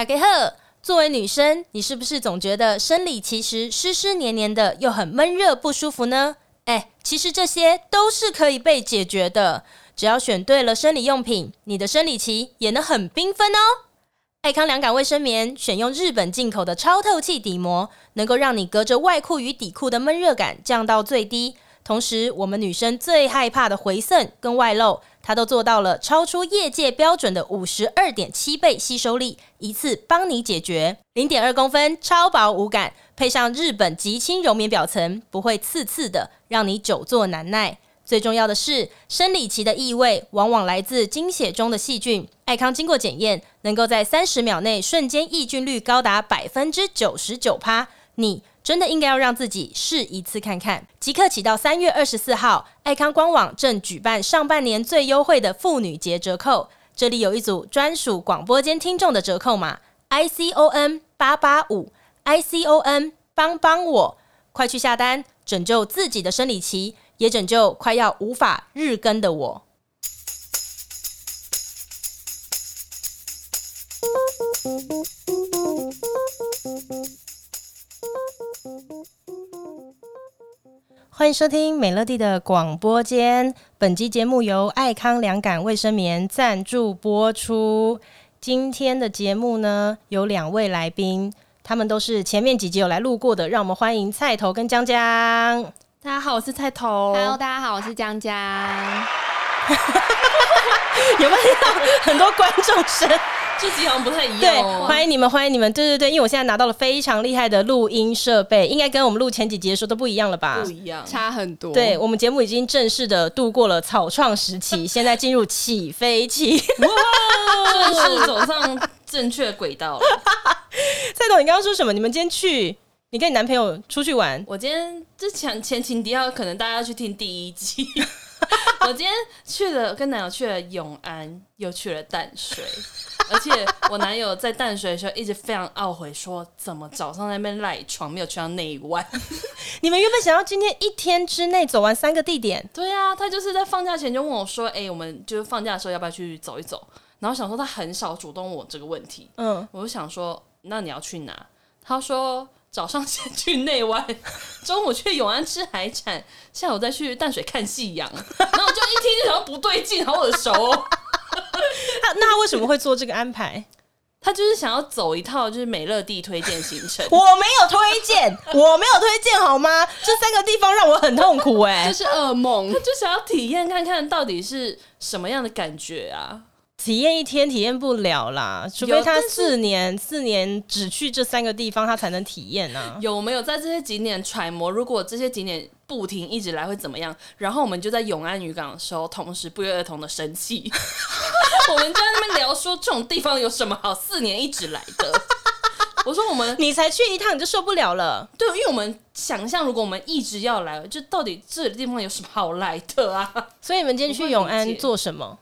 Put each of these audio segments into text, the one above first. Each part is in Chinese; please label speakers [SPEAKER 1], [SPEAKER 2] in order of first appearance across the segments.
[SPEAKER 1] 大家好，作为女生，你是不是总觉得生理期时湿湿黏黏的，又很闷热不舒服呢？哎，其实这些都是可以被解决的，只要选对了生理用品，你的生理期也能很缤纷哦。爱康凉感卫生棉选用日本进口的超透气底膜，能够让你隔着外裤与底裤的闷热感降到最低。同时，我们女生最害怕的回渗跟外漏，它都做到了超出业界标准的五十二点七倍吸收力，一次帮你解决。零点二公分超薄无感，配上日本极轻柔棉表层，不会刺刺的，让你久坐难耐。最重要的是，生理期的异味往往来自经血中的细菌。爱康经过检验，能够在三十秒内瞬间抑菌率高达百分之九十九趴。你真的应该要让自己试一次看看。即刻起到三月二十四号，爱康官网正举办上半年最优惠的妇女节折扣，这里有一组专属广播间听众的折扣码：I C O N 八八五，I C O N 帮帮我，快去下单，拯救自己的生理期。也拯救快要无法日更的我。欢迎收听美乐蒂的广播间。本期节目由爱康良感卫生棉赞助播出。今天的节目呢，有两位来宾，他们都是前面几集有来路过的，让我们欢迎菜头跟江江。
[SPEAKER 2] 大家好，我是菜头。
[SPEAKER 3] Hello，大家好，我是江江。
[SPEAKER 1] 有没有听到很多观众声？
[SPEAKER 2] 这集好像不太一样。
[SPEAKER 1] 对，欢迎你们，欢迎你们。对对对，因为我现在拿到了非常厉害的录音设备，应该跟我们录前几集的时候都不一样了吧？
[SPEAKER 2] 不一样，
[SPEAKER 3] 差很多。
[SPEAKER 1] 对，我们节目已经正式的度过了草创时期，现在进入起飞期，
[SPEAKER 2] 哇，正式走上正确轨道了。
[SPEAKER 1] 蔡总，你刚刚说什么？你们今天去？你跟你男朋友出去玩？
[SPEAKER 2] 我今天之前前情提要，可能大家要去听第一集。我今天去了，跟男友去了永安，又去了淡水，而且我男友在淡水的时候一直非常懊悔，说怎么早上在那边赖床，没有去到内湾。
[SPEAKER 1] 你们原本想要今天一天之内走完三个地点？
[SPEAKER 2] 对啊，他就是在放假前就问我说：“哎、欸，我们就是放假的时候要不要去走一走？”然后想说他很少主动问我这个问题，嗯，我就想说，那你要去哪？他说。早上先去内湾，中午去永安吃海产，下午再去淡水看夕阳。然后我就一听就想不对劲，好耳熟哦。
[SPEAKER 1] 那那他为什么会做这个安排？
[SPEAKER 2] 他就是想要走一套就是美乐蒂推荐行程。
[SPEAKER 1] 我没有推荐，我没有推荐好吗？这三个地方让我很痛苦哎、欸，
[SPEAKER 3] 这是噩梦。
[SPEAKER 2] 他就想要体验看看到底是什么样的感觉啊。
[SPEAKER 1] 体验一天体验不了啦，除非他四年四年只去这三个地方，他才能体验呢、啊。
[SPEAKER 2] 有没有在这些景点揣摩？如果这些景点不停一直来会怎么样？然后我们就在永安渔港的时候，同时不约而同的生气。我们就在那边聊说，这种地方有什么好四年一直来的？我说我们
[SPEAKER 1] 你才去一趟你就受不了了。
[SPEAKER 2] 对，因为我们想象如果我们一直要来，就到底这个地方有什么好来的啊？
[SPEAKER 1] 所以你们今天去永安做什么？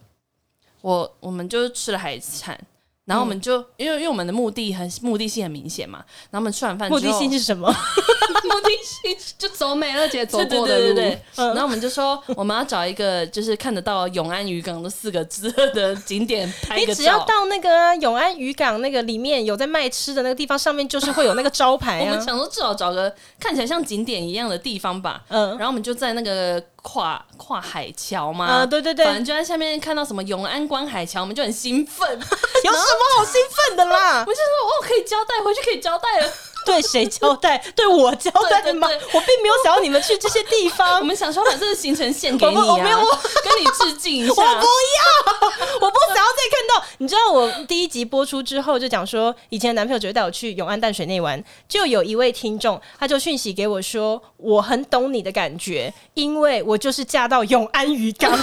[SPEAKER 2] 我我们就吃了海产。然后我们就因为因为我们的目的很目的性很明显嘛，然后我们吃完饭之后，
[SPEAKER 1] 目的性是什么？
[SPEAKER 2] 目的性就走美乐姐走过的路。对对对对
[SPEAKER 1] 嗯、
[SPEAKER 2] 然后我们就说我们要找一个就是看得到永安渔港的四个字的景点拍个照。
[SPEAKER 1] 你只要到那个、啊、永安渔港那个里面有在卖吃的那个地方，上面就是会有那个招牌啊。
[SPEAKER 2] 我们想说至少找个看起来像景点一样的地方吧。嗯。然后我们就在那个跨跨海桥嘛。
[SPEAKER 1] 对对对。
[SPEAKER 2] 反正就在下面看到什么永安观海桥，我们就很兴奋。
[SPEAKER 1] 有什么？什么好兴奋的啦！
[SPEAKER 2] 我就说，哦，可以交代，回去可以交代了。
[SPEAKER 1] 对谁交代？对我交代吗？对对对，我并没有想要你们去这些地方。
[SPEAKER 2] 我们想说把这个行程献给你啊，
[SPEAKER 1] 我，我没有
[SPEAKER 2] 跟你致敬一下。
[SPEAKER 1] 我不要，我不想要再看到。你知道，我第一集播出之后就讲说，以前男朋友只会带我去永安淡水那玩，就有一位听众，他就讯息给我说，我很懂你的感觉，因为我就是嫁到永安渔港。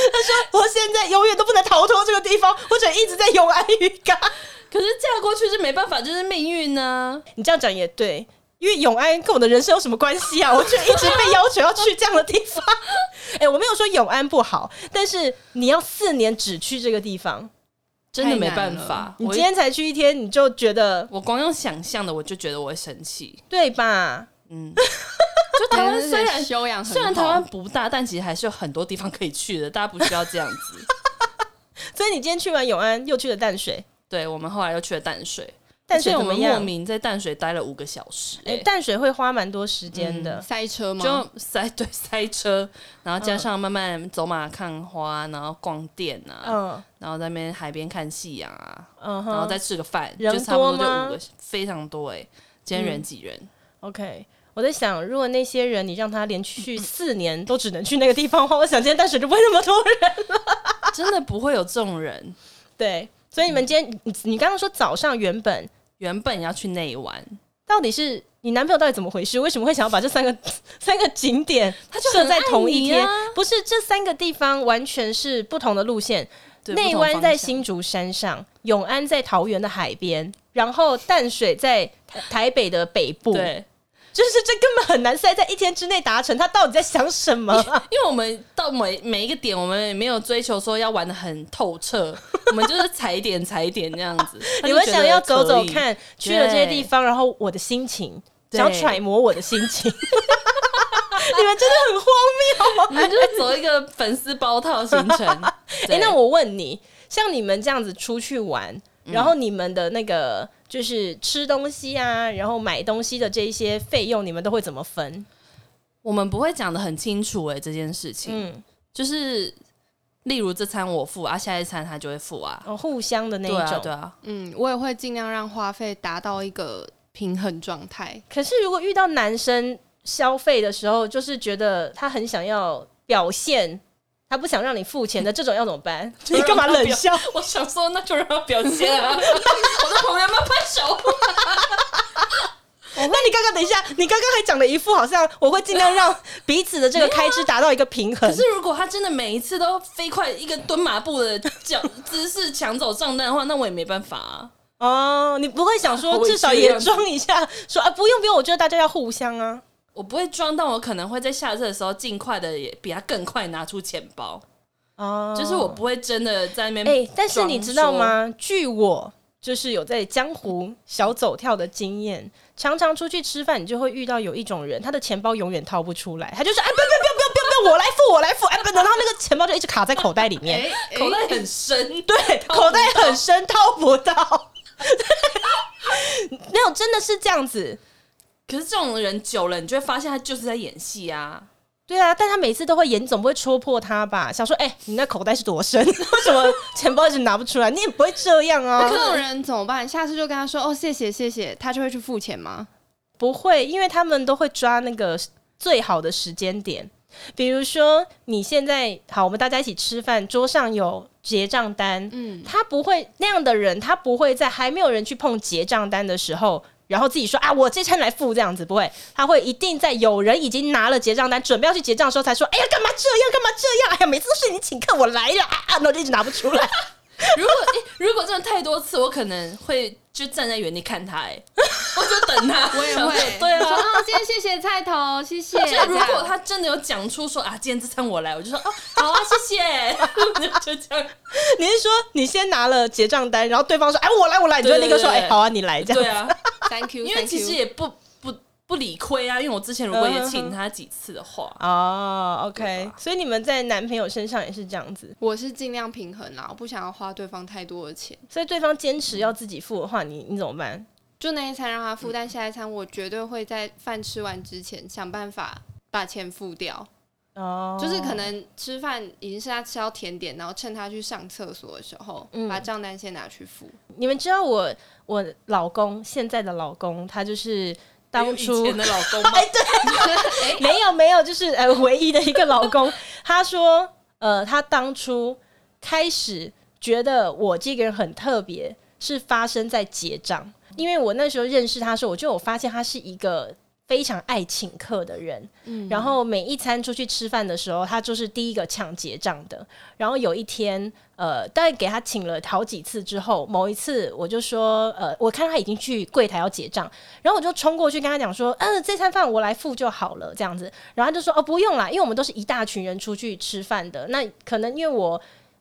[SPEAKER 1] 他说：“我现在永远都不能逃脱这个地方，或者一直在永安渔港。
[SPEAKER 2] 可是嫁过去是没办法，就是命运呢。
[SPEAKER 1] 你这样讲也对，因为永安跟我的人生有什么关系啊？我就一直被要求要去这样的地方。哎、欸，我没有说永安不好，但是你要四年只去这个地方，
[SPEAKER 2] 真的没办法。
[SPEAKER 1] 你今天才去一天，你就觉得
[SPEAKER 2] 我光用想象的，我就觉得我会生气，
[SPEAKER 1] 对吧？
[SPEAKER 2] 嗯。”就台湾虽然修养，虽然台湾不大，但其实还是有很多地方可以去的。大家不需要这样子。
[SPEAKER 1] 所以你今天去完永安，又去了淡水。
[SPEAKER 2] 对，我们后来又去了淡水。
[SPEAKER 1] 淡水我们
[SPEAKER 2] 莫名在淡水待了五个小时，欸，
[SPEAKER 1] 哎，淡水会花蛮多时间的，
[SPEAKER 3] 嗯，塞车吗？
[SPEAKER 2] 就 塞对塞车，然后加上慢慢走马看花，然后逛店啊，嗯，然后在那边海边看夕阳啊，嗯，然后再吃个饭，就差不多就五个，非常多哎，欸，今天人挤人，嗯。
[SPEAKER 1] OK，我在想，如果那些人你让他连续四年都只能去那个地方的话，我想今天淡水就不会那么多人了，
[SPEAKER 2] 真的不会有这种人。
[SPEAKER 1] 对，所以你们今天，你你刚刚说早上原本。
[SPEAKER 2] 原本要去内湾，
[SPEAKER 1] 到底是你男朋友到底怎么回事？为什么会想要把这三个 三个景点他就设在同一天？不是这三个地方完全是不同的路线。内湾在新竹山上，永安在桃园的海边，然后淡水在台北的北部。对。就是这根本很难塞在一天之内达成，他到底在想什么？
[SPEAKER 2] 因为我们到每每一个点，我们也没有追求说要玩的很透彻，我们就是踩点踩点这样子。
[SPEAKER 1] 你们想要走走看，去了这些地方，然后我的心情，想要揣摩我的心情，你们真的很荒谬。
[SPEAKER 2] 你们就是走一个粉丝包套行程。
[SPEAKER 1] 哎、欸，那我问你，像你们这样子出去玩，然后你们的那个。就是吃东西啊，然后买东西的这一些费用，你们都会怎么分？
[SPEAKER 2] 我们不会讲的很清楚哎、欸，这件事情。嗯，就是例如这餐我付啊，下一餐他就会付啊，
[SPEAKER 1] 哦，互相的那一种。对啊，
[SPEAKER 2] 对啊。
[SPEAKER 3] 嗯，我也会尽量让花费达到一个平衡状态。
[SPEAKER 1] 可是如果遇到男生消费的时候，就是觉得他很想要表现。他不想让你付钱的这种要怎么办？你干嘛冷笑？
[SPEAKER 2] 我想说，那就让他表现啊！我在旁边慢拍手。
[SPEAKER 1] 那你刚刚等一下，你刚刚还讲了一副好像我会尽量让彼此的这个开支达到一个平衡。
[SPEAKER 2] 可是如果他真的每一次都飞快一个蹲马步的脚姿势抢走账单的话，那我也没办法啊。
[SPEAKER 1] 哦，你不会想说至少也装一下，说啊不用不用，我觉得大家要互相啊。
[SPEAKER 2] 我不会装，但我可能会在下车的时候尽快的也比他更快拿出钱包。哦，就是我不会真的在那边。哎、欸，
[SPEAKER 1] 但是你知道吗？据我就是有在江湖小走跳的经验，常常出去吃饭，你就会遇到有一种人，他的钱包永远掏不出来，他就是哎，不要不要不要不要不要，我来付我来付，哎，不能，然后那个钱包就一直卡在口袋里面，
[SPEAKER 2] 欸欸、口袋很深，
[SPEAKER 1] 对，口袋很深，掏不到。没有，真的是这样子。
[SPEAKER 2] 可是这种人久了，你就会发现他就是在演戏啊。
[SPEAKER 1] 对啊，但他每次都会演，总不会戳破他吧？想说，哎、欸，你那口袋是多深？为什么钱包一直拿不出来？你也不会这样啊。
[SPEAKER 3] 这种人怎么办？下次就跟他说，哦，谢谢谢谢，他就会去付钱吗？
[SPEAKER 1] 不会，因为他们都会抓那个最好的时间点。比如说，你现在好，我们大家一起吃饭，桌上有结账单，嗯，他不会那样的人，他不会在还没有人去碰结账单的时候。然后自己说啊，我这餐来付这样子不会，他会一定在有人已经拿了结账单，准备要去结账的时候才说，哎呀，干嘛这样，干嘛这样？哎呀，每次都是你请客，我来了啊，那我就一直拿不出来。
[SPEAKER 2] 如果、欸、如果真的太多次，我可能会就站在原地看他，哎，我就等他。
[SPEAKER 3] 我也会，
[SPEAKER 2] 对啊。
[SPEAKER 3] 啊，今天谢谢菜头，谢谢。
[SPEAKER 2] 就如果他真的有讲出说啊，今天这餐我来，我就说哦，好啊，谢谢。就这样。
[SPEAKER 1] 你是说你先拿了结账单，然后对方说哎，我来，我来，你就立刻说哎，好啊，你来这样。
[SPEAKER 2] 对啊
[SPEAKER 3] ，Thank you。
[SPEAKER 2] 因为其实也不。不理亏啊，因为我之前如果也请他几次的话，
[SPEAKER 1] 哦、uh huh.，OK，所以你们在男朋友身上也是这样子。
[SPEAKER 3] 我是尽量平衡啦，我不想要花对方太多的钱。
[SPEAKER 1] 所以对方坚持要自己付的话，你你怎么办？
[SPEAKER 3] 就那一餐让他付，嗯、但下一餐我绝对会在饭吃完之前想办法把钱付掉。哦，uh、就是可能吃饭已经是他吃到甜点，然后趁他去上厕所的时候，嗯、把账单先拿去付。
[SPEAKER 1] 你们知道我我老公现在的老公，他就是。当初
[SPEAKER 2] 的老公吗？哎，
[SPEAKER 1] 对，没有没有，就是呃，唯一的一个老公。他说，呃，他当初开始觉得我这个人很特别，是发生在结账，因为我那时候认识他的时候，我就有发现他是一个。非常爱请客的人，嗯，然后每一餐出去吃饭的时候，他就是第一个抢结账的。然后有一天，呃，大概给他请了好几次之后，某一次我就说，呃，我看他已经去柜台要结账，然后我就冲过去跟他讲说，嗯、呃，这餐饭我来付就好了，这样子。然后他就说，哦，不用啦，因为我们都是一大群人出去吃饭的，那可能因为我。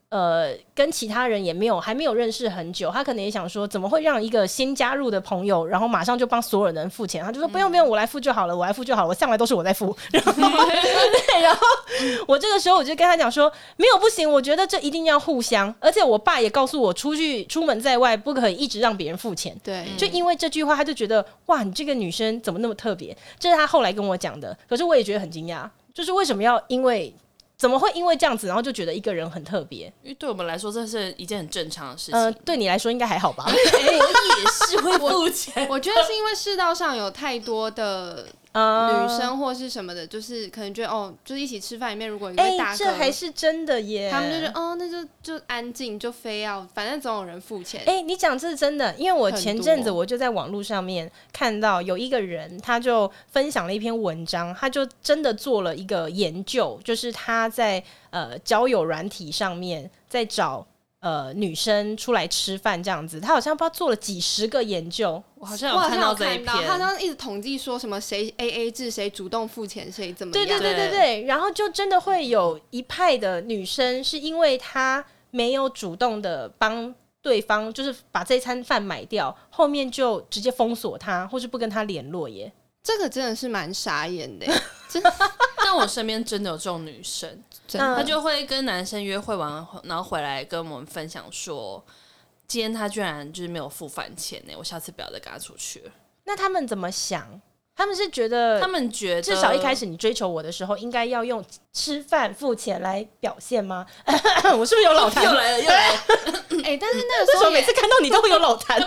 [SPEAKER 1] 呃，跟其他人也没有还没有认识很久，他可能也想说，怎么会让一个新加入的朋友，然后马上就帮所有人付钱？他就说不用不用，我来付就好了，我来付就好了，我向来都是我在付。然后 对，然后我这个时候我就跟他讲说，没有不行，我觉得这一定要互相。而且我爸也告诉我，出去出门在外不可以一直让别人付钱。
[SPEAKER 3] 对，
[SPEAKER 1] 就因为这句话，他就觉得哇，你这个女生怎么那么特别？这是他后来跟我讲的。可是我也觉得很惊讶，就是为什么要因为。怎么会因为这样子，然后就觉得一个人很特别？
[SPEAKER 2] 因为对我们来说，这是一件很正常的事情。
[SPEAKER 1] 嗯、呃，对你来说应该还好吧？
[SPEAKER 2] 我 也是会付钱。
[SPEAKER 3] 我觉得是因为世道上有太多的。女生或是什么的，就是可能觉得哦，就是一起吃饭里面，如果一个大哥，
[SPEAKER 1] 这还是真的耶。
[SPEAKER 3] 他们就是哦，那就就安静，就非要，反正总有人付钱。
[SPEAKER 1] 哎，你讲这是真的，因为我前阵子我就在网络上面看到有一个人，他就分享了一篇文章，他就真的做了一个研究，就是他在呃交友软体上面在找。呃，女生出来吃饭这样子，他好像不知道做了几十个研究，
[SPEAKER 2] 我好像有看到这一篇，
[SPEAKER 3] 他好像一直统计说什么谁 A A 制，谁主动付钱，谁怎么样？
[SPEAKER 1] 对对对对对，然后就真的会有一派的女生是因为她没有主动的帮对方，就是把这餐饭买掉，后面就直接封锁他，或是不跟他联络耶。
[SPEAKER 3] 这个真的是蛮傻眼的，
[SPEAKER 2] 但我身边真的有这种女生。她就会跟男生约会完，然后回来跟我们分享说，今天她居然就是没有付饭钱呢，我下次不要再跟她出去了。
[SPEAKER 1] 那他们怎么想？他们是觉得，
[SPEAKER 2] 他们觉得
[SPEAKER 1] 至少一开始你追求我的时候，应该要用吃饭付钱来表现吗？我是不是有老痰？
[SPEAKER 2] 又来了，又来了。
[SPEAKER 3] 哎、欸，但是那个时候，
[SPEAKER 1] 每次看到你都会有老痰。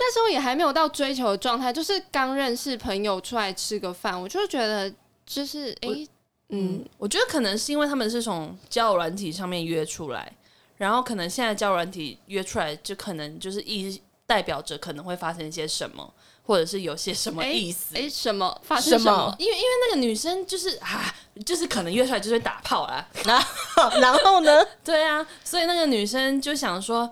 [SPEAKER 3] 那时候也还没有到追求的状态，就是刚认识朋友出来吃个饭，我就觉得就是哎。欸
[SPEAKER 2] 嗯，我觉得可能是因为他们是从交友软体上面约出来，然后可能现在交友软体约出来，就可能就是意代表着可能会发生一些什么，或者是有些什么意思？
[SPEAKER 3] 哎，什么发生什么？什么
[SPEAKER 2] 因为因为那个女生就是啊，就是可能约出来就是打炮啦，
[SPEAKER 1] 然 后然后呢？
[SPEAKER 2] 对啊，所以那个女生就想说。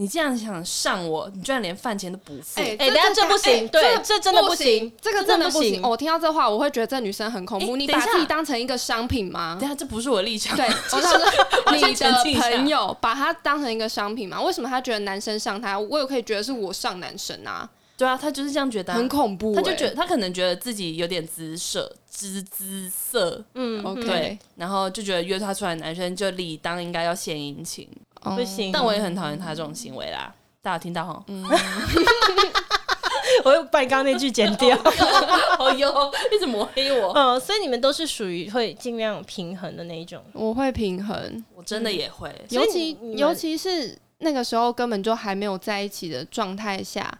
[SPEAKER 2] 你这样想上我，你居然连饭钱都不付？
[SPEAKER 1] 哎、欸，等下这不行，欸、对，这真的不行，
[SPEAKER 3] 这个真的不行。我听到这话，我会觉得这女生很恐怖。欸、你把自己当成一个商品吗？
[SPEAKER 2] 等下，这不是我的立场。
[SPEAKER 3] 对，我想说 你的朋友把他当成一个商品吗？为什么他觉得男生上他，我也可以觉得是我上男生啊？
[SPEAKER 2] 对啊，他就是这样觉得、啊，
[SPEAKER 3] 很恐怖、欸。
[SPEAKER 2] 他就觉得他可能觉得自己有点姿色，姿姿色，嗯，OK，对，然后就觉得约他出来的男生就理当应该要献殷勤。
[SPEAKER 1] 不行，
[SPEAKER 2] 但我也很讨厌他这种行为啦。大家听到哈？嗯，
[SPEAKER 1] 我又把你刚刚那句剪掉。
[SPEAKER 2] 哦哟，一直抹黑我。
[SPEAKER 1] 嗯，所以你们都是属于会尽量平衡的那一种。
[SPEAKER 3] 我会平衡，
[SPEAKER 2] 我真的也会。
[SPEAKER 3] 嗯、尤其尤其是那个时候根本就还没有在一起的状态下，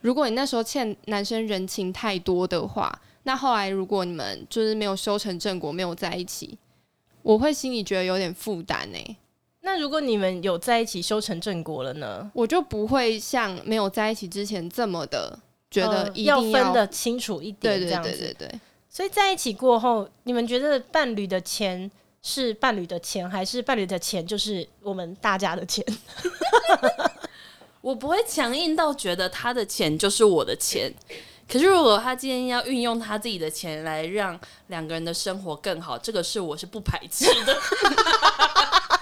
[SPEAKER 3] 如果你那时候欠男生人情太多的话，那后来如果你们就是没有修成正果，没有在一起，我会心里觉得有点负担呢。
[SPEAKER 1] 那如果你们有在一起修成正果了呢？
[SPEAKER 3] 我就不会像没有在一起之前这么的觉得一定要，
[SPEAKER 1] 要分得清楚一点，这样子。对对对对对。所以在一起过后，你们觉得伴侣的钱是伴侣的钱，还是伴侣的钱就是我们大家的钱？
[SPEAKER 2] 我不会强硬到觉得他的钱就是我的钱。可是如果他今天要运用他自己的钱来让两个人的生活更好，这个是我是不排斥的。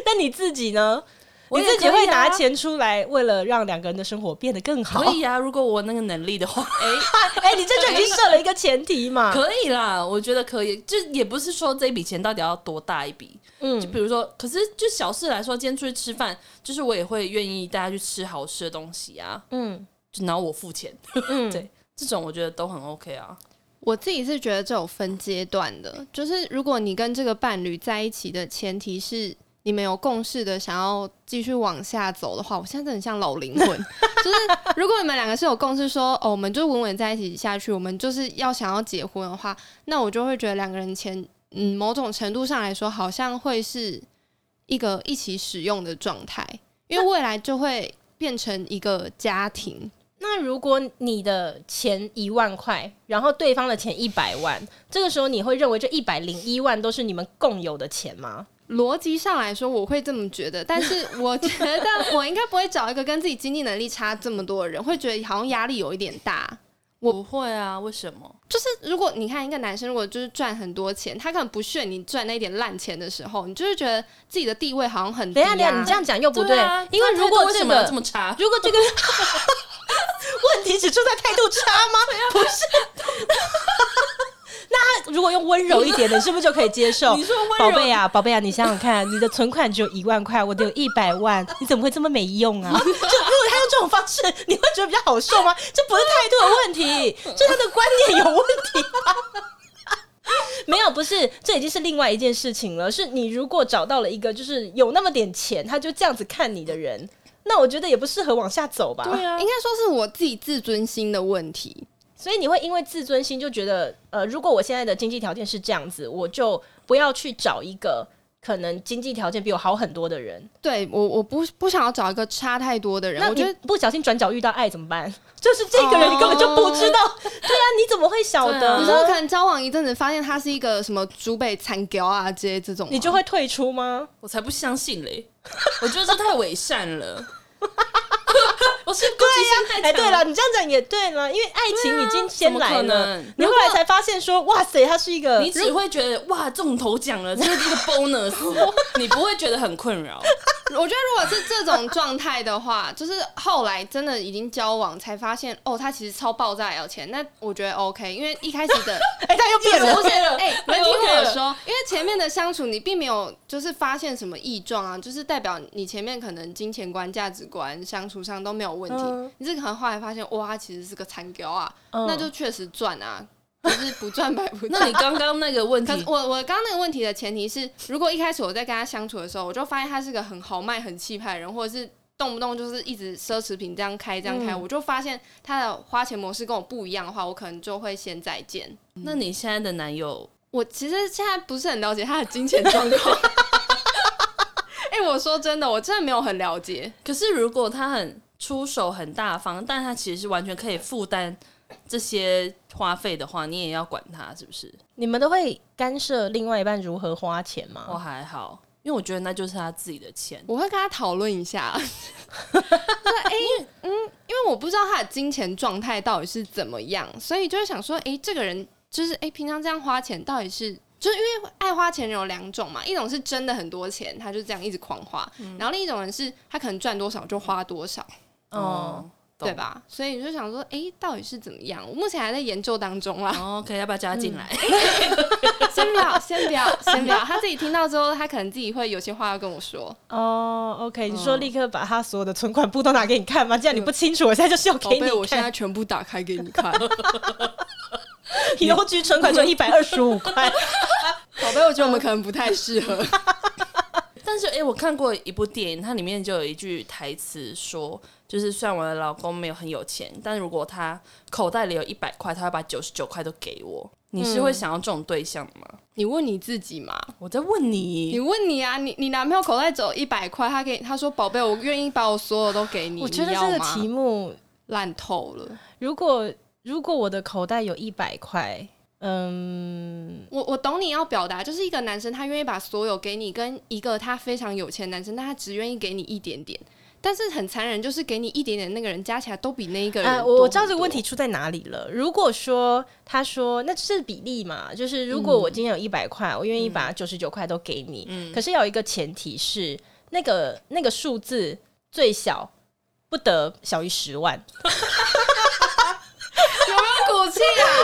[SPEAKER 1] 那你自己呢？你自己会拿钱出来，为了让两个人的生活变得更好？
[SPEAKER 2] 可以啊，如果我那个能力的话。哎
[SPEAKER 1] 哎、欸欸，你这就已经设了一个前提嘛？
[SPEAKER 2] 可以啦，我觉得可以。就也不是说这笔钱到底要多大一笔，嗯，就比如说，可是就小事来说，今天出去吃饭，就是我也会愿意带他去吃好吃的东西啊，嗯，就然后我付钱，嗯，对，这种我觉得都很 OK 啊。
[SPEAKER 3] 我自己是觉得这种分阶段的，就是如果你跟这个伴侣在一起的前提是。你们有共识的，想要继续往下走的话，我现在真的很像老灵魂。就是如果你们两个是有共识说，哦，我们就稳稳在一起下去，我们就是要想要结婚的话，那我就会觉得两个人钱，嗯，某种程度上来说，好像会是一个一起使用的状态，因为未来就会变成一个家庭。
[SPEAKER 1] 那如果你的钱一万块，然后对方的钱一百万，这个时候你会认为这一百零一万都是你们共有的钱吗？
[SPEAKER 3] 逻辑上来说，我会这么觉得，但是 我觉得我应该不会找一个跟自己经济能力差这么多的人，会觉得好像压力有一点大。
[SPEAKER 2] 我不会啊，为什么？
[SPEAKER 3] 就是如果你看一个男生，如果就是赚很多钱，他可能不屑你赚那一点烂钱的时候，你就是觉得自己的地位好像很低、啊。
[SPEAKER 1] 等一下，你这样讲又不对，对啊、因为如果这个为什么这么差，如果这个 问题只出在态度差吗？不是。那如果用温柔一点的，是不是就可以接受？你说宝贝啊，宝贝啊，你想想看，你的存款只有一万块，我得有一百万，你怎么会这么没用啊？就如果他用这种方式，你会觉得比较好受吗？这不是态度的问题，是他的观念有问题吗？没有，不是，这已经是另外一件事情了。是你如果找到了一个就是有那么点钱，他就这样子看你的人，那我觉得也不适合往下走吧？
[SPEAKER 3] 对啊，应该说是我自己自尊心的问题。
[SPEAKER 1] 所以你会因为自尊心就觉得，呃，如果我现在的经济条件是这样子，我就不要去找一个可能经济条件比我好很多的人。
[SPEAKER 3] 对我，我不不想要找一个差太多的人。
[SPEAKER 1] 那我觉得不小心转角遇到爱怎么办？就是这个人你根本就不知道。哦、对啊，你怎么会晓得？
[SPEAKER 3] 啊、你说可能交往一阵子，发现他是一个什么猪背残屌啊这些这种，
[SPEAKER 1] 你就会退出吗？
[SPEAKER 2] 我才不相信嘞！我觉得这太伪善了。我是对呀，
[SPEAKER 1] 哎，对了，你这样讲也对了，因为爱情已经先来了，你后来才发现说，哇塞，他是一个，
[SPEAKER 2] 你只会觉得哇中头奖了，这是一个 bonus，你不会觉得很困扰。
[SPEAKER 3] 我觉得如果是这种状态的话，就是后来真的已经交往才发现，哦，他其实超爆炸要钱，那我觉得 OK，因为一开始的，
[SPEAKER 1] 哎，他又变了，
[SPEAKER 3] 哎，你们听我说，因为前面的相处你并没有就是发现什么异状啊，就是代表你前面可能金钱观、价值观相处上都没有。问题，嗯、你这个可能后来发现，哇，其实是个残雕啊，嗯、那就确实赚啊，可是不赚白不赚。
[SPEAKER 2] 那你刚刚那个问题，
[SPEAKER 3] 我我刚刚那个问题的前提是，如果一开始我在跟他相处的时候，我就发现他是个很豪迈、很气派的人，或者是动不动就是一直奢侈品这样开、这样开，嗯、我就发现他的花钱模式跟我不一样的话，我可能就会先再见。
[SPEAKER 2] 那你现在的男友，
[SPEAKER 3] 我其实现在不是很了解他的金钱状况。哎、欸，我说真的，我真的没有很了解。
[SPEAKER 2] 可是如果他很。出手很大方，但他其实是完全可以负担这些花费的话，你也要管他是不是？
[SPEAKER 1] 你们都会干涉另外一半如何花钱吗？
[SPEAKER 2] 我还好，因为我觉得那就是他自己的钱。
[SPEAKER 3] 我会跟他讨论一下。哎、欸，嗯，因为我不知道他的金钱状态到底是怎么样，所以就是想说，哎、欸，这个人就是哎、欸，平常这样花钱到底是？就是因为爱花钱人有两种嘛，一种是真的很多钱，他就这样一直狂花，嗯、然后另一种人是他可能赚多少就花多少。哦，对吧？所以你就想说，哎、欸，到底是怎么样？我目前还在研究当中啦。
[SPEAKER 2] 哦、OK，要不要加进来？
[SPEAKER 3] 嗯、先不要，先不要，先不要。他自己听到之后，他可能自己会有些话要跟我说。
[SPEAKER 1] 哦，OK，你说立刻把他所有的存款簿都拿给你看吗？既然你不清楚，我现在就是要给你看。
[SPEAKER 3] 我现在全部打开给你看。
[SPEAKER 1] 邮局存款就一百二十五块。
[SPEAKER 3] 宝贝，我觉得我们可能不太适合。
[SPEAKER 2] 但是，哎、欸，我看过一部电影，它里面就有一句台词说。就是虽然我的老公没有很有钱，但如果他口袋里有一百块，他会把九十九块都给我。你是会想要这种对象吗？嗯、
[SPEAKER 3] 你问你自己嘛。
[SPEAKER 2] 我在问你。
[SPEAKER 3] 你问你啊，你你男朋友口袋只有一百块，他给他说宝贝，我愿意把我所有都给你。
[SPEAKER 1] 我觉得这个题目
[SPEAKER 3] 烂透了。
[SPEAKER 1] 如果如果我的口袋有一百块，嗯，
[SPEAKER 3] 我我懂你要表达，就是一个男生他愿意把所有给你，跟一个他非常有钱的男生，但他只愿意给你一点点。但是很残忍，就是给你一点点那个人加起来都比那一个人多。
[SPEAKER 1] 呃，我知道这个问题出在哪里了。如果说他说那是比例嘛，就是如果我今天有一百块，嗯、我愿意把九十九块都给你。嗯、可是有一个前提是，那个那个数字最小不得小于十
[SPEAKER 3] 万。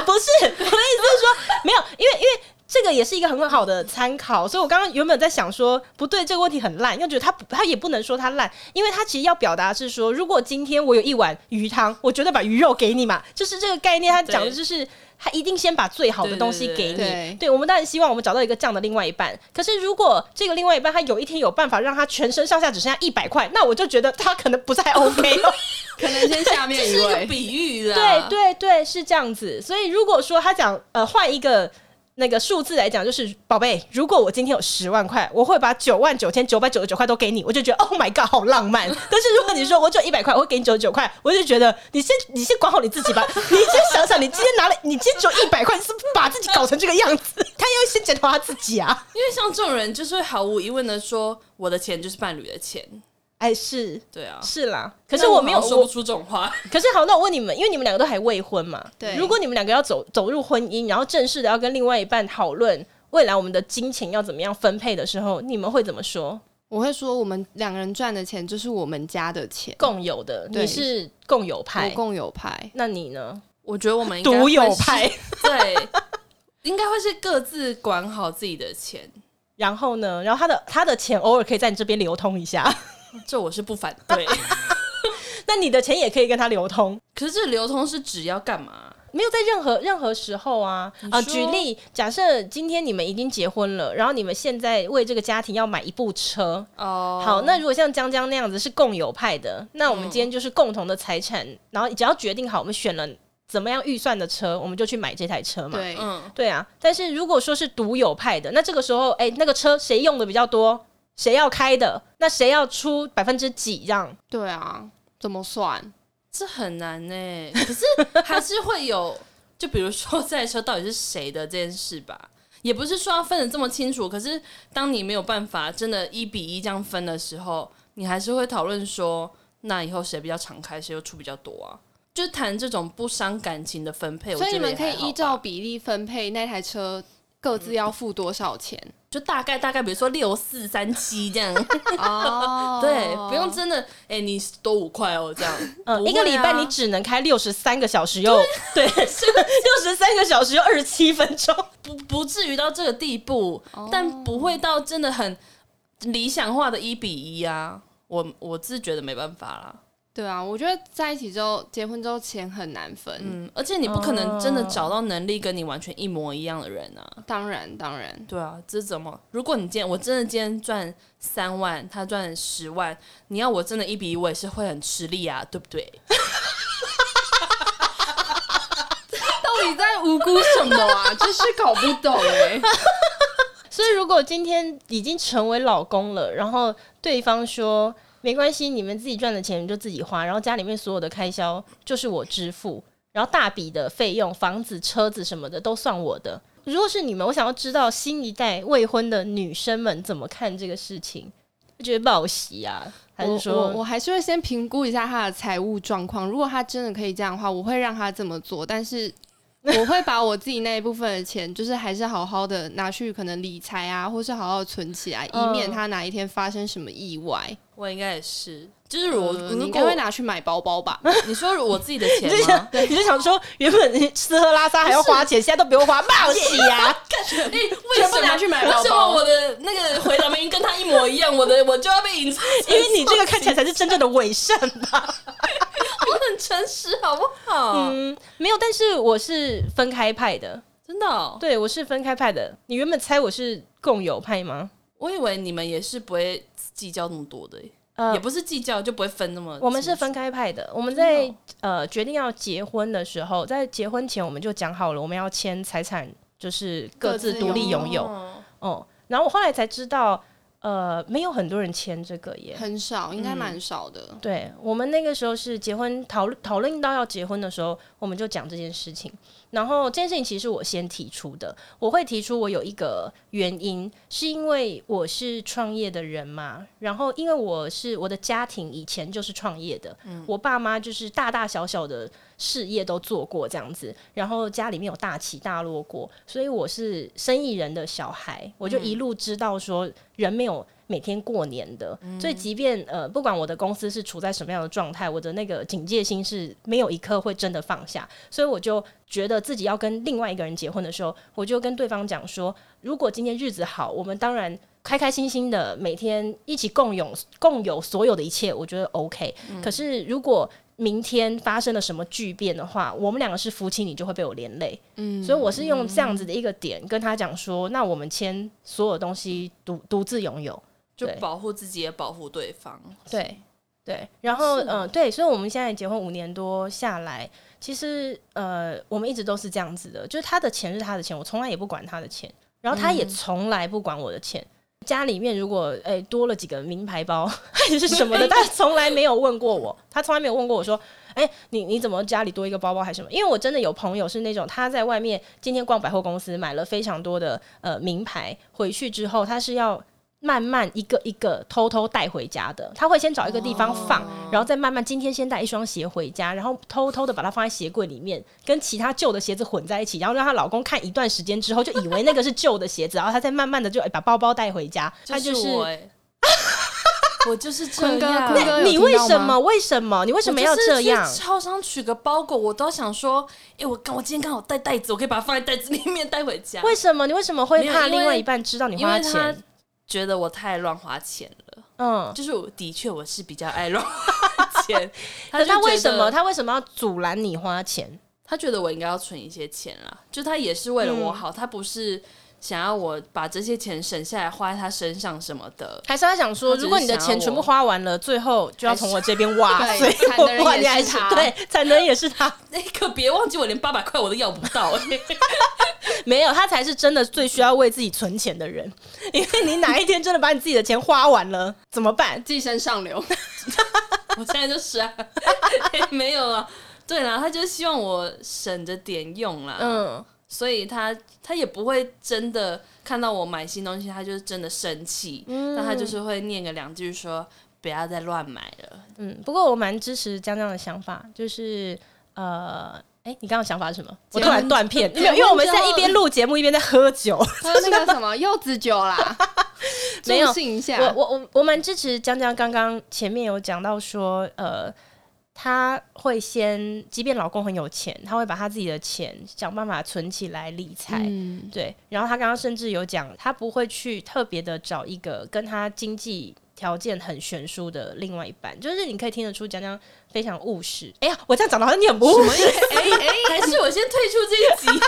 [SPEAKER 1] 不是，我的意思是说没有，因为因为。这个也是一个很好的参考，所以我刚刚原本在想说，不对，这个问题很烂，又觉得他他也不能说他烂，因为他其实要表达是说，如果今天我有一碗鱼汤，我绝对把鱼肉给你嘛，就是这个概念，他讲的就是他一定先把最好的东西给你。对，我们当然希望我们找到一个这样的另外一半，可是如果这个另外一半他有一天有办法让他全身上下只剩下一百块，那我就觉得他可能不太 OK 了，
[SPEAKER 3] 可能先下面一位。
[SPEAKER 2] 是一个比喻的，
[SPEAKER 1] 对对对，是这样子。所以如果说他讲呃换一个。那个数字来讲，就是宝贝，如果我今天有十万块，我会把九万九千九百九十九块都给你，我就觉得 Oh my God，好浪漫。但是如果你说我只有一百块，我会给你九十九块，我就觉得你先你先管好你自己吧。你先想想，你今天拿了，你今天只有一百块，你是把自己搞成这个样子，他要先检讨他自己啊。
[SPEAKER 2] 因为像这种人，就是会毫无疑问的说，我的钱就是伴侣的钱。
[SPEAKER 1] 哎，是，
[SPEAKER 2] 对啊，
[SPEAKER 1] 是啦。可是我没有
[SPEAKER 2] 说不出这种话。
[SPEAKER 1] 可是好，那我问你们，因为你们两个都还未婚嘛，
[SPEAKER 3] 对。
[SPEAKER 1] 如果你们两个要走走入婚姻，然后正式的要跟另外一半讨论未来我们的金钱要怎么样分配的时候，你们会怎么说？
[SPEAKER 3] 我会说，我们两个人赚的钱就是我们家的钱，
[SPEAKER 1] 共有的。你是共有派，
[SPEAKER 3] 我共有派。
[SPEAKER 1] 那你呢？
[SPEAKER 2] 我觉得我们应该
[SPEAKER 1] 独有派，
[SPEAKER 2] 对，应该会是各自管好自己的钱。
[SPEAKER 1] 然后呢？然后他的他的钱偶尔可以在你这边流通一下，
[SPEAKER 2] 这我是不反 对。
[SPEAKER 1] 那你的钱也可以跟他流通，
[SPEAKER 2] 可是这流通是指要干嘛？
[SPEAKER 1] 没有在任何任何时候啊啊！举例，假设今天你们已经结婚了，然后你们现在为这个家庭要买一部车哦。好，那如果像江江那样子是共有派的，那我们今天就是共同的财产，嗯、然后只要决定好我们选了怎么样预算的车，我们就去买这台车嘛。
[SPEAKER 3] 对，嗯，
[SPEAKER 1] 对啊。但是如果说是独有派的，那这个时候，哎，那个车谁用的比较多，谁要开的，那谁要出百分之几这样？
[SPEAKER 3] 对啊，怎么算？
[SPEAKER 2] 这很难呢，可是还是会有，就比如说这台车到底是谁的这件事吧，也不是说要分的这么清楚。可是当你没有办法真的一比一这样分的时候，你还是会讨论说，那以后谁比较常开，谁又出比较多啊？就谈这种不伤感情的分配。
[SPEAKER 3] 所以你们可以依照比例分配那台车。各自要付多少钱？嗯、
[SPEAKER 2] 就大概大概，比如说六四三七这样。哦，对，不用真的，哎、欸，你多五块哦，这样。
[SPEAKER 1] 嗯，啊、一个礼拜你只能开六十三个小时又，又对，六十三个小时又二十七分钟，
[SPEAKER 2] 不不至于到这个地步，哦、但不会到真的很理想化的一比一啊。我我自觉得没办法啦。
[SPEAKER 3] 对啊，我觉得在一起之后，结婚之后钱很难分，
[SPEAKER 2] 嗯，而且你不可能真的找到能力跟你完全一模一样的人啊。
[SPEAKER 3] 当然，当然，
[SPEAKER 2] 对啊，这是怎么？如果你今天我真的今天赚三万，他赚十万，你要我真的一比一，我也是会很吃力啊，对不对？
[SPEAKER 3] 到底在无辜什么啊？真是搞不懂哎。
[SPEAKER 1] 所以，如果今天已经成为老公了，然后对方说。没关系，你们自己赚的钱就自己花，然后家里面所有的开销就是我支付，然后大笔的费用，房子、车子什么的都算我的。如果是你们，我想要知道新一代未婚的女生们怎么看这个事情，会觉得报喜啊，还是说
[SPEAKER 3] 我还是会先评估一下他的财务状况。如果他真的可以这样的话，我会让他这么做，但是。我会把我自己那一部分的钱，就是还是好好的拿去可能理财啊，或是好好存起来，以免他哪一天发生什么意外。
[SPEAKER 2] 我应该也是，就是我，
[SPEAKER 3] 你应该会拿去买包包吧？
[SPEAKER 2] 你说我自己的钱
[SPEAKER 1] 吗？你就想说，原本你吃喝拉撒还要花钱，现在都不用花，冒喜呀！
[SPEAKER 2] 哎，为什么拿去买包包？为什么我的那个回答明明跟他一模一样？我的我就要被隐藏，
[SPEAKER 1] 因为你这个看起来才是真正的伪善吧？
[SPEAKER 2] 我很诚实，好不好？
[SPEAKER 1] 嗯，没有，但是我是分开派的，
[SPEAKER 2] 真的哦。
[SPEAKER 1] 对，我是分开派的。你原本猜我是共有派吗？
[SPEAKER 2] 我以为你们也是不会计较那么多的，呃，也不是计较就不会分那么。
[SPEAKER 1] 我们是分开派的。我们在呃决定要结婚的时候，在结婚前我们就讲好了，我们要签财产，就是各自独立拥有。哦，然后我后来才知道。呃，没有很多人签这个耶，
[SPEAKER 3] 很少，应该蛮少的。
[SPEAKER 1] 嗯、对，我们那个时候是结婚讨论讨论到要结婚的时候，我们就讲这件事情。然后这件事情其实我先提出的，我会提出我有一个原因，是因为我是创业的人嘛。然后因为我是我的家庭以前就是创业的，嗯、我爸妈就是大大小小的事业都做过这样子，然后家里面有大起大落过，所以我是生意人的小孩，我就一路知道说人没有每天过年的，嗯、所以即便呃不管我的公司是处在什么样的状态，我的那个警戒心是没有一刻会真的放下，所以我就觉得自己要跟另外一个人结婚的时候，我就跟对方讲说，如果今天日子好，我们当然开开心心的每天一起共有共有所有的一切，我觉得 OK。嗯、可是如果明天发生了什么巨变的话，我们两个是夫妻，你就会被我连累。嗯，所以我是用这样子的一个点跟他讲说，那我们签所有东西独独自拥有，
[SPEAKER 2] 就保护自己也保护对方。
[SPEAKER 1] 对对，然后嗯、呃，对，所以我们现在结婚五年多下来，其实呃，我们一直都是这样子的，就是他的钱是他的钱，我从来也不管他的钱，然后他也从来不管我的钱。嗯家里面如果诶、欸、多了几个名牌包 还是什么的，他从来没有问过我，他从来没有问过我说，哎、欸，你你怎么家里多一个包包还是什么？因为我真的有朋友是那种他在外面今天逛百货公司买了非常多的呃名牌，回去之后他是要慢慢一个一个偷偷带回家的，她会先找一个地方放，哦、然后再慢慢今天先带一双鞋回家，然后偷偷的把它放在鞋柜里面，跟其他旧的鞋子混在一起，然后让她老公看一段时间之后，就以为那个是旧的鞋子，然后她再慢慢的就把包包带回家。她就是我，
[SPEAKER 2] 我就是这样。
[SPEAKER 1] 那你为什么？为什么？你为什么要这样？
[SPEAKER 2] 超商取个包裹，我都想说，哎、欸，我刚我今天刚好带袋子，我可以把它放在袋子里面带回家。
[SPEAKER 1] 为什么？你为什么会怕另外一半知道你花钱？
[SPEAKER 2] 觉得我太乱花钱了，嗯，就是我的确我是比较爱乱花钱。
[SPEAKER 1] 他他为什么他为什么要阻拦你花钱？
[SPEAKER 2] 他觉得我应该要存一些钱啦，就他也是为了我好，嗯、他不是想要我把这些钱省下来花在他身上什么的，
[SPEAKER 1] 还是他想说，如果你的钱全部花完了，最后就要从我这边挖，所以
[SPEAKER 3] 惨的人也是他，
[SPEAKER 1] 对，惨的人也是他。
[SPEAKER 2] 那可别忘记，我连八百块我都要不到、欸。
[SPEAKER 1] 没有，他才是真的最需要为自己存钱的人，因为你哪一天真的把你自己的钱花完了怎么办？
[SPEAKER 3] 寄生上流，
[SPEAKER 2] 我现在就是啊，没有了。对啦，他就希望我省着点用啦，嗯，所以他他也不会真的看到我买新东西，他就是真的生气，嗯，但他就是会念个两句说不要再乱买了，
[SPEAKER 1] 嗯。不过我蛮支持江江的想法，就是呃。哎、欸，你刚刚想法是什么？我突然断片，因为因为我们现在一边录节目一边在喝酒，
[SPEAKER 3] 喝那个什么柚子酒啦。
[SPEAKER 1] 没有，我我我我蛮支持江江。刚刚前面有讲到说，呃，他会先，即便老公很有钱，她会把她自己的钱想办法存起来理财。嗯，对。然后她刚刚甚至有讲，她不会去特别的找一个跟她经济条件很悬殊的另外一半，就是你可以听得出江江。非常务实。哎呀，我这样讲的好像你很不务实。
[SPEAKER 2] 哎哎，还是我先退出这一集。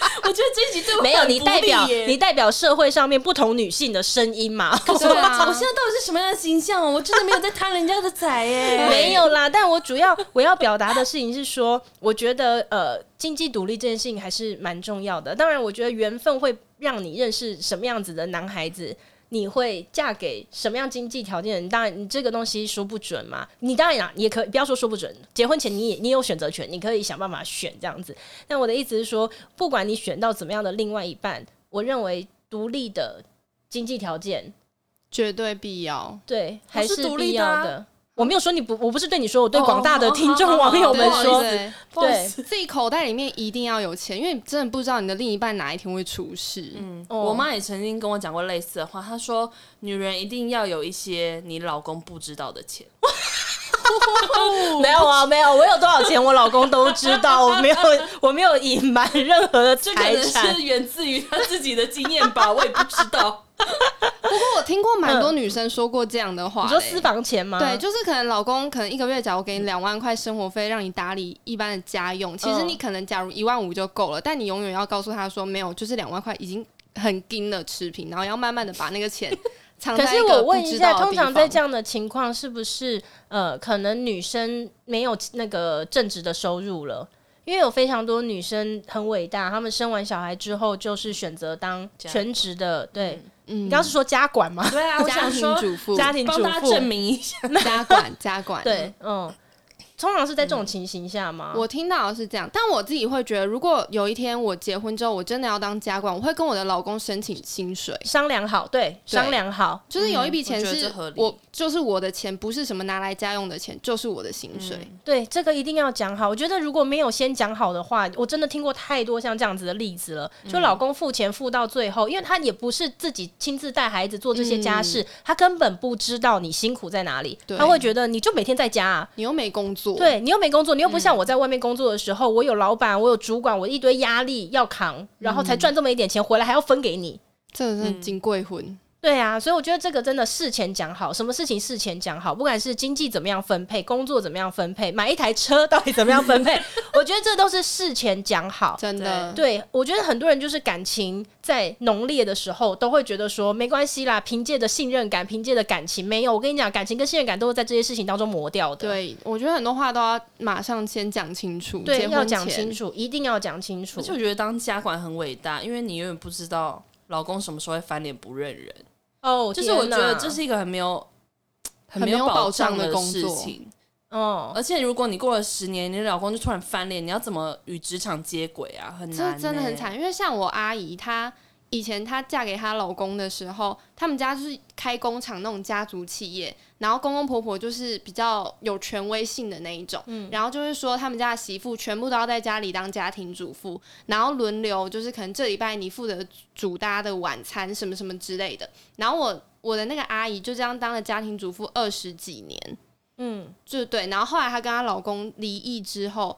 [SPEAKER 2] 我觉得这一集对我
[SPEAKER 1] 没有，你代表你代表社会上面不同女性的声音嘛。
[SPEAKER 2] 可是 我，我现在到底是什么样的形象？我真的没有在贪人家的财耶。
[SPEAKER 1] 没有啦，但我主要我要表达的事情是说，我觉得呃，经济独立这件事情还是蛮重要的。当然，我觉得缘分会让你认识什么样子的男孩子。你会嫁给什么样经济条件的人？当然，你这个东西说不准嘛。你当然也可以不要说说不准。结婚前你也你有选择权，你可以想办法选这样子。但我的意思是说，不管你选到怎么样的另外一半，我认为独立的经济条件
[SPEAKER 3] 绝对必要。
[SPEAKER 1] 对，还是独立的。我没有说你不，我不是对你说，我对广大的听众网友们说，对，
[SPEAKER 3] 自己口袋里面一定要有钱，因为你真的不知道你的另一半哪一天会出事。
[SPEAKER 2] 嗯，我妈也曾经跟我讲过类似的话，她说女人一定要有一些你老公不知道的钱。
[SPEAKER 1] 没有啊，没有，我有多少钱，我老公都知道，我没有，我没有隐瞒任何的财产，
[SPEAKER 2] 这可能是源自于他自己的经验吧，我也不知道。
[SPEAKER 3] 不过我听过蛮多女生说过这样的话，欸，
[SPEAKER 1] 你说私房钱吗？
[SPEAKER 3] 对，就是可能老公可能一个月假如给你两万块生活费，让你打理一般的家用，其实你可能假如一万五就够了，但你永远要告诉他说没有，就是两万块已经很紧了持平，然后要慢慢的把那个钱。
[SPEAKER 1] 可是我问一下，通常在这样的情况，是不是呃，可能女生没有那个正职的收入了？因为有非常多女生很伟大，她们生完小孩之后就是选择当全职的。对，嗯，你刚刚是说家管吗？
[SPEAKER 2] 对啊，
[SPEAKER 3] 家庭主妇，
[SPEAKER 1] 家庭主妇，帮
[SPEAKER 2] 大家证明一下，
[SPEAKER 3] 家管，家管，
[SPEAKER 1] 对，嗯。通常是在这种情形下吗？
[SPEAKER 3] 嗯，我听到的是这样，但我自己会觉得，如果有一天我结婚之后，我真的要当家管，我会跟我的老公申请薪水，
[SPEAKER 1] 商量好，对，对。商量好，
[SPEAKER 3] 就是有一笔钱是我，我就是我的钱，不是什么拿来家用的钱，就是我的薪水。嗯、
[SPEAKER 1] 对，这个一定要讲好。我觉得如果没有先讲好的话，我真的听过太多像这样子的例子了。就老公付钱付到最后，因为他也不是自己亲自带孩子做这些家事，嗯、他根本不知道你辛苦在哪里，他会觉得你就每天在家啊，
[SPEAKER 3] 你又没工作，
[SPEAKER 1] 对你又没工作。你又不像我在外面工作的时候，嗯、我有老板，我有主管，我一堆压力要扛，然后才赚这么一点钱，回来还要分给你，
[SPEAKER 3] 这是金贵婚。
[SPEAKER 1] 嗯、对啊，所以我觉得这个真的事前讲好，什么事情事前讲好，不管是经济怎么样分配，工作怎么样分配，买一台车到底怎么样分配，我觉得这都是事前讲好。
[SPEAKER 3] 真的，
[SPEAKER 1] 对，我觉得很多人就是感情在浓烈的时候，都会觉得说没关系啦，凭借着信任感，凭借着感情，没有。我跟你讲，感情跟信任感都是在这些事情当中磨掉的。
[SPEAKER 3] 对，我觉得很多话都要马上先讲清楚，
[SPEAKER 1] 对，要讲清楚，一定要讲清楚。
[SPEAKER 2] 而且我觉得当家管很伟大，因为你永远不知道老公什么时候会翻脸不认人。哦，就是我觉得这是一个很没有很没有保障的工作。嗯，而且如果你过了十年，你的老公就突然翻脸，你要怎么与职场接轨啊？很难，
[SPEAKER 3] 这真的很惨。因为像我阿姨，她以前她嫁给她老公的时候，他们家就是开工厂那种家族企业，然后公公婆婆就是比较有权威性的那一种，嗯，然后就是说他们家的媳妇全部都要在家里当家庭主妇，然后轮流就是可能这礼拜你负责煮大家的晚餐什么什么之类的，然后我我的那个阿姨就这样当了家庭主妇二十几年，嗯，就对，然后后来她跟她老公离异之后。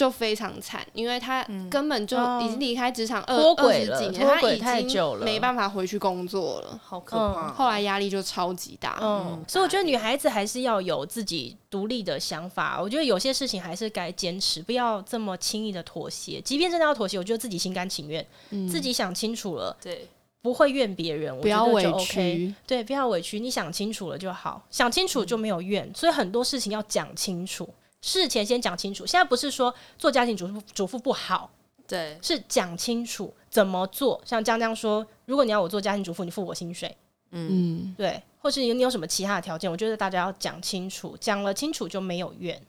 [SPEAKER 3] 就非常惨，因为他根本就已经离开职场二二十几年，他已经没办法回去工作了，
[SPEAKER 2] 好可怕。
[SPEAKER 3] 后来压力就超级大，
[SPEAKER 1] 嗯，所以我觉得女孩子还是要有自己独立的想法。我觉得有些事情还是该坚持，不要这么轻易的妥协。即便真的要妥协，我觉得自己心甘情愿，自己想清楚了，对，不会怨别人，
[SPEAKER 3] 不要委屈，
[SPEAKER 1] 对，不要委屈，你想清楚了就好，想清楚就没有怨。所以很多事情要讲清楚。事前先讲清楚，现在不是说做家庭主妇主妇不好，
[SPEAKER 2] 对，
[SPEAKER 1] 是讲清楚怎么做。像江江说，如果你要我做家庭主妇，你付我薪水，嗯，对，或是你你有什么其他的条件，我觉得大家要讲清楚，讲了清楚就没有怨，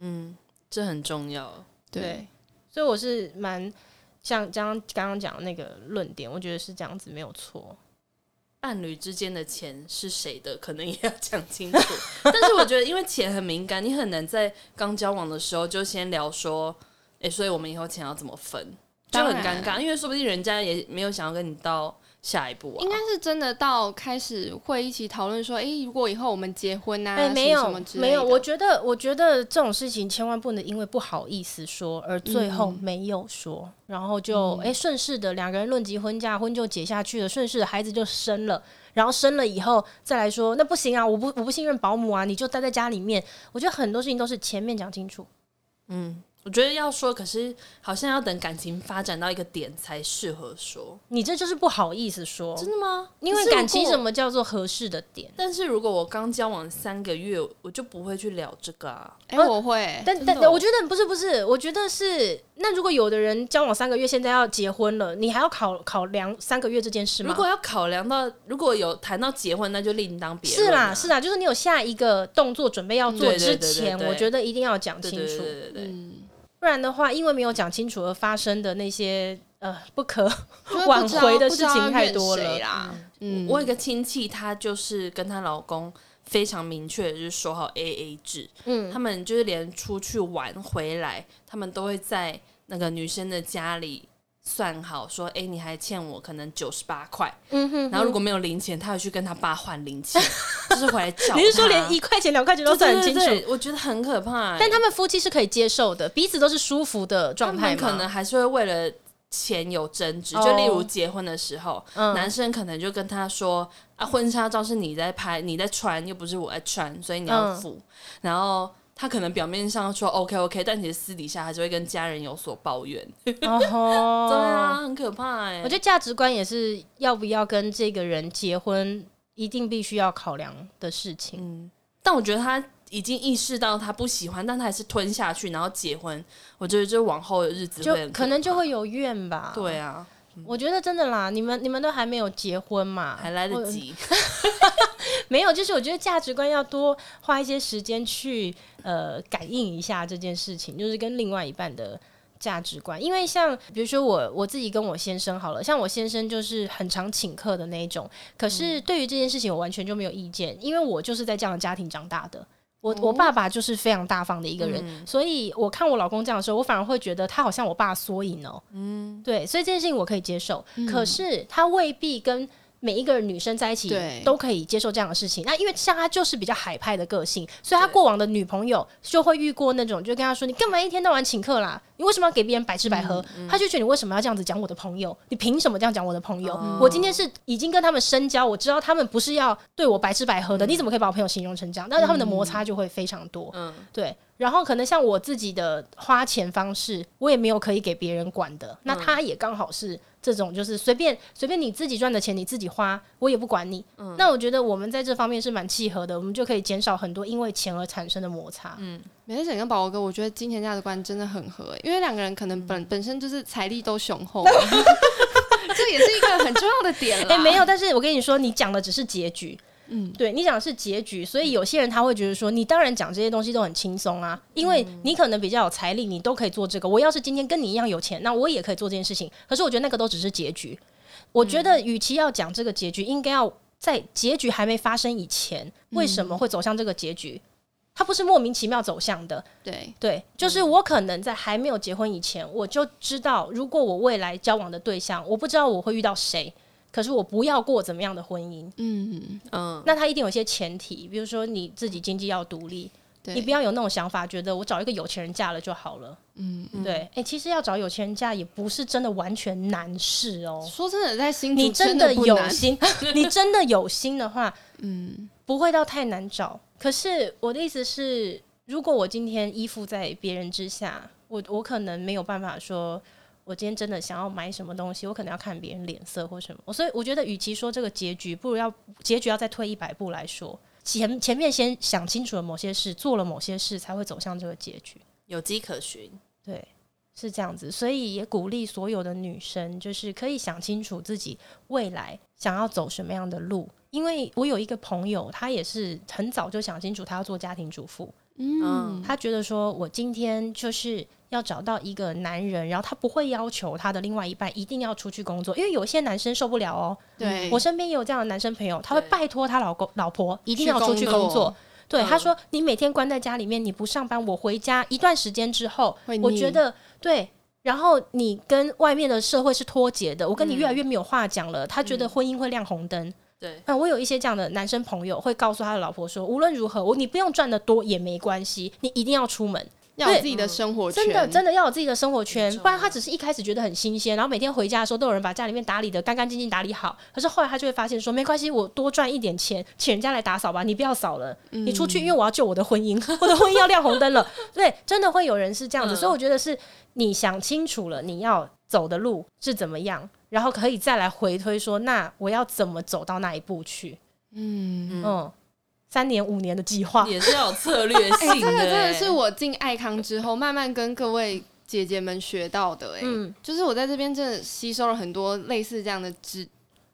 [SPEAKER 2] 嗯，这很重要，
[SPEAKER 1] 对。对所以我是蛮像江刚刚讲的那个论点，我觉得是这样子没有错。
[SPEAKER 2] 伴侣之间的钱是谁的，可能也要讲清楚。但是我觉得，因为钱很敏感，你很难在刚交往的时候就先聊说，哎、欸，所以我们以后钱要怎么分，就很尴尬。因为说不定人家也没有想要跟你到。下一步啊，
[SPEAKER 3] 应该是真的到开始会一起讨论说，哎、欸，如果以后我们结婚啊，
[SPEAKER 1] 哎、欸，没有，没有，我觉得，我觉得这种事情千万不能因为不好意思说，而最后没有说，嗯、然后就哎顺势的两个人论及婚嫁，婚就结下去了，顺势的孩子就生了，然后生了以后再来说，那不行啊，我不我不信任保姆啊，你就待在家里面。我觉得很多事情都是前面讲清楚，
[SPEAKER 2] 嗯。我觉得要说，可是好像要等感情发展到一个点才适合说。
[SPEAKER 1] 你这就是不好意思说，
[SPEAKER 2] 真的吗？
[SPEAKER 1] 因为感情什么叫做合适的点？
[SPEAKER 2] 但是如果我刚交往三个月，我就不会去聊这个啊。
[SPEAKER 3] 哎、欸，我会。
[SPEAKER 1] 但但我觉得不是不是，我觉得是。那如果有的人交往三个月，现在要结婚了，你还要考考量三个月这件事吗？
[SPEAKER 2] 如果要考量到，如果有谈到结婚，那就另当别论。
[SPEAKER 1] 是啦是啦，就是你有下一个动作准备要做之前，我觉得一定要讲清楚。对对对对对。嗯不然的话，因为没有讲清楚而发生的那些呃不可挽回的事情太多了啦。
[SPEAKER 2] 嗯，我有个亲戚，她就是跟她老公非常明确的就是说好 AA 制。嗯，他们就是连出去玩回来，他们都会在那个女生的家里。算好说，哎、欸，你还欠我可能九十八块，嗯哼，然后如果没有零钱，他会去跟他爸换零钱，就是回来找。
[SPEAKER 1] 你是说连一块钱、两块钱都算很清楚？对对对，
[SPEAKER 2] 我觉得很可怕、欸。
[SPEAKER 1] 但他们夫妻是可以接受的，彼此都是舒服的状态。他们
[SPEAKER 2] 可能还是会为了钱有争执，就例如结婚的时候，哦、男生可能就跟他说：“啊，婚纱照是你在拍，你在穿，又不是我在穿，所以你要付。嗯”然后。他可能表面上说 OK OK，但其实私底下还是会跟家人有所抱怨。对啊，很可怕哎。
[SPEAKER 1] 我觉得价值观也是要不要跟这个人结婚，一定必须要考量的事情。
[SPEAKER 2] 嗯，但我觉得他已经意识到他不喜欢，但他还是吞下去，然后结婚。我觉得就往后的日子会
[SPEAKER 1] 就可能就会有怨吧。
[SPEAKER 2] 对啊。
[SPEAKER 1] 我觉得真的啦，你们你们都还没有结婚嘛，
[SPEAKER 2] 还来得及。
[SPEAKER 1] 没有，就是我觉得价值观要多花一些时间去呃感应一下这件事情，就是跟另外一半的价值观。因为像比如说我我自己跟我先生好了，像我先生就是很常请客的那一种，可是对于这件事情我完全就没有意见，因为我就是在这样的家庭长大的。我我爸爸就是非常大方的一个人，嗯、所以我看我老公这样的时候，我反而会觉得他好像我爸缩影哦。嗯，对，所以这件事情我可以接受，嗯、可是他未必跟。每一个女生在一起都可以接受这样的事情。那因为像他就是比较海派的个性，所以他过往的女朋友就会遇过那种，就跟他说：“你干嘛一天到晚请客啦？你为什么要给别人白吃白喝？”他就觉得你为什么要这样子讲我的朋友？你凭什么这样讲我的朋友？我今天是已经跟他们深交，我知道他们不是要对我白吃白喝的。你怎么可以把我朋友形容成这样？但是他们的摩擦就会非常多。嗯，对。然后可能像我自己的花钱方式，我也没有可以给别人管的。那他也刚好是。这种就是随便随便你自己赚的钱你自己花，我也不管你。嗯，那我觉得我们在这方面是蛮契合的，我们就可以减少很多因为钱而产生的摩擦。嗯，
[SPEAKER 3] 没事，跟宝宝哥，我觉得金钱价值观真的很合，因为两个人可能本、嗯、本身就是财力都雄厚，这也是一个很重要的点了。哎、欸，
[SPEAKER 1] 没有，但是我跟你说，你讲的只是结局。嗯，对，你讲的是结局，所以有些人他会觉得说，你当然讲这些东西都很轻松啊，因为你可能比较有财力，你都可以做这个。我要是今天跟你一样有钱，那我也可以做这件事情。可是我觉得那个都只是结局。我觉得，与其要讲这个结局，应该要在结局还没发生以前，为什么会走向这个结局？它不是莫名其妙走向的。
[SPEAKER 3] 对
[SPEAKER 1] 对，就是我可能在还没有结婚以前，我就知道，如果我未来交往的对象，我不知道我会遇到谁，可是我不要过怎么样的婚姻。嗯嗯，那他一定有一些前提，比如说你自己经济要独立。你不要有那种想法，觉得我找一个有钱人嫁了就好了。嗯，对。哎、欸，其实要找有钱人嫁也不是真的完全难事哦。
[SPEAKER 3] 说真的，在心
[SPEAKER 1] 你真的有心，你真的有心的话，嗯，不会到太难找。可是我的意思是，如果我今天依附在别人之下，我我可能没有办法说，我今天真的想要买什么东西，我可能要看别人脸色或什么。所以我觉得，与其说这个结局，不如要结局要再退一百步来说。前前面先想清楚了某些事，做了某些事，才会走向这个结局，
[SPEAKER 2] 有迹可循。
[SPEAKER 1] 对，是这样子，所以也鼓励所有的女生，就是可以想清楚自己未来想要走什么样的路。因为我有一个朋友，她也是很早就想清楚，她要做家庭主妇。嗯，他觉得说，我今天就是。要找到一个男人，然后他不会要求他的另外一半一定要出去工作，因为有些男生受不了哦。
[SPEAKER 3] 对，
[SPEAKER 1] 我身边也有这样的男生朋友，他会拜托他老公老婆一定要出去工作。工作对，嗯、他说：“你每天关在家里面，你不上班，我回家一段时间之后，我觉得对，然后你跟外面的社会是脱节的，我跟你越来越没有话讲了。嗯”他觉得婚姻会亮红灯。对，那我有一些这样的男生朋友会告诉他的老婆说：“无论如何，我你不用赚的多也没关系，你一定要出门。”
[SPEAKER 3] 要有自己的生活圈，
[SPEAKER 1] 真的真的要有自己的生活圈，不然他只是一开始觉得很新鲜，然后每天回家的时候都有人把家里面打理的干干净净，打理好。可是后来他就会发现说，没关系，我多赚一点钱，请人家来打扫吧，你不要扫了，你出去，因为我要救我的婚姻，我的婚姻要亮红灯了。对，真的会有人是这样子，所以我觉得是你想清楚了你要走的路是怎么样，然后可以再来回推说，那我要怎么走到那一步去？嗯嗯。三年五年的计划
[SPEAKER 2] 也是要有策略性的、欸。
[SPEAKER 3] 这个真的是我进爱康之后慢慢跟各位姐姐们学到的、欸。哎、嗯，就是我在这边真的吸收了很多类似这样的知，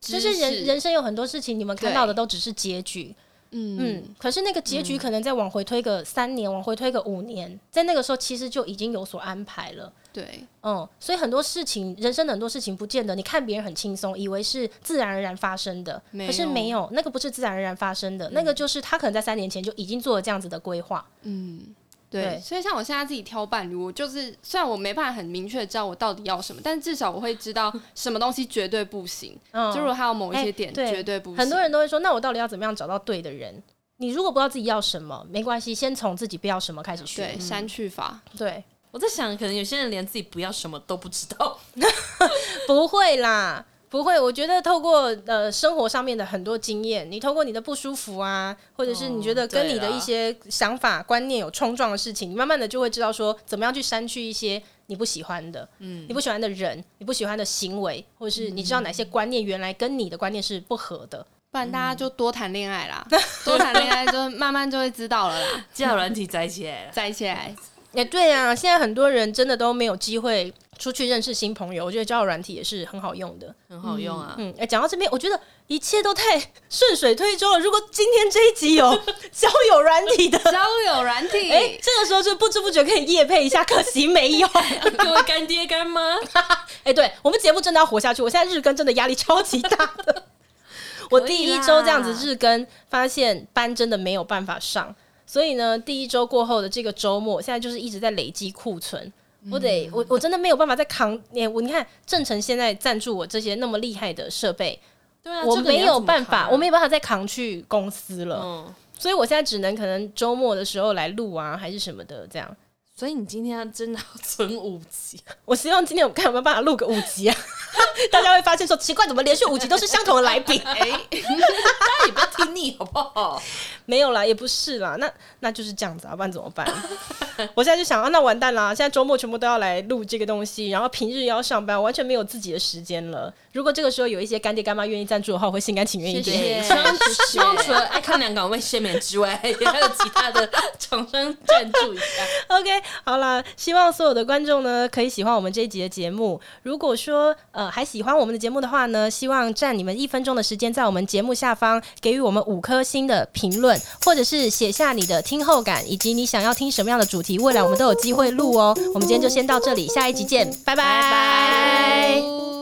[SPEAKER 1] 就是人人生有很多事情，你们看到的都只是结局。嗯嗯，可是那个结局可能再往回推个三年，嗯、往回推个五年，在那个时候其实就已经有所安排了。
[SPEAKER 3] 对，
[SPEAKER 1] 嗯，所以很多事情，人生的很多事情，不见得你看别人很轻松，以为是自然而然发生的，可是没有，那个不是自然而然发生的，嗯、那个就是他可能在三年前就已经做了这样子的规划。嗯。对，所以像我现在自己挑伴侣，我就是虽然我没办法很明确知道我到底要什么，但至少我会知道什么东西绝对不行。嗯，就如果还有某一些点绝对不行，很多人都会说，那我到底要怎么样找到对的人？你如果不知道自己要什么，没关系，先从自己不要什么开始学。对，删去法。对，
[SPEAKER 2] 我在想，可能有些人连自己不要什么都不知道，
[SPEAKER 1] 不会啦。不会，我觉得透过呃生活上面的很多经验，你透过你的不舒服啊，或者是你觉得跟你的一些想法、观念有冲撞的事情，你慢慢的就会知道说怎么样去删去一些你不喜欢的，嗯，你不喜欢的人，你不喜欢的行为，或者是你知道哪些观念原来跟你的观念是不合的，
[SPEAKER 3] 不然大家就多谈恋爱啦，多谈恋爱就慢慢就会知道了啦，
[SPEAKER 2] 交友软体在一起来了，
[SPEAKER 3] 在一起来。
[SPEAKER 1] 哎，欸、对啊，现在很多人真的都没有机会出去认识新朋友。我觉得交友软体也是很好用的，
[SPEAKER 2] 很好用啊。
[SPEAKER 1] 嗯，哎、嗯，讲到这边，我觉得一切都太顺水推舟了。如果今天这一集有 交友软体的
[SPEAKER 3] 交友软体，
[SPEAKER 1] 哎，这个时候就不知不觉可以夜配一下，可惜没有。
[SPEAKER 2] 各位干爹干妈，
[SPEAKER 1] 哎，对我们节目真的要活下去。我现在日更真的压力超级大的。我第一周这样子日更，发现班真的没有办法上。所以呢，第一周过后的这个周末，现在就是一直在累积库存。嗯、我得，我我真的没有办法再扛。你我你看，正成现在赞助我这些那么厉害的设备，
[SPEAKER 2] 对啊，
[SPEAKER 1] 我没有办法，我没有办法再扛去公司了。嗯，所以我现在只能可能周末的时候来录啊，还是什么的这样。
[SPEAKER 2] 所以你今天真的要 存五集？
[SPEAKER 1] 我希望今天我看有没有办法录个五集啊！大家会发现说奇怪，怎么连续五集都是相同的来宾？哎，
[SPEAKER 2] 大家也不要听腻好不好？
[SPEAKER 1] 没有啦，也不是啦，那那就是这样子啊，不然怎么办？我现在就想啊，那完蛋啦！现在周末全部都要来录这个东西，然后平日要上班，完全没有自己的时间了。如果这个时候有一些干爹干妈愿意赞助的话，我会心甘情愿一点。
[SPEAKER 2] 希望除了爱看两港为赦免之外，也 还有其他的厂商赞助一下。
[SPEAKER 1] OK。好啦，希望所有的观众呢可以喜欢我们这一集的节目。如果说呃还喜欢我们的节目的话呢，希望占你们一分钟的时间，在我们节目下方给予我们五颗星的评论，或者是写下你的听后感，以及你想要听什么样的主未来我们都有机会录哦。我们今天就先到这里，下一集见，拜拜。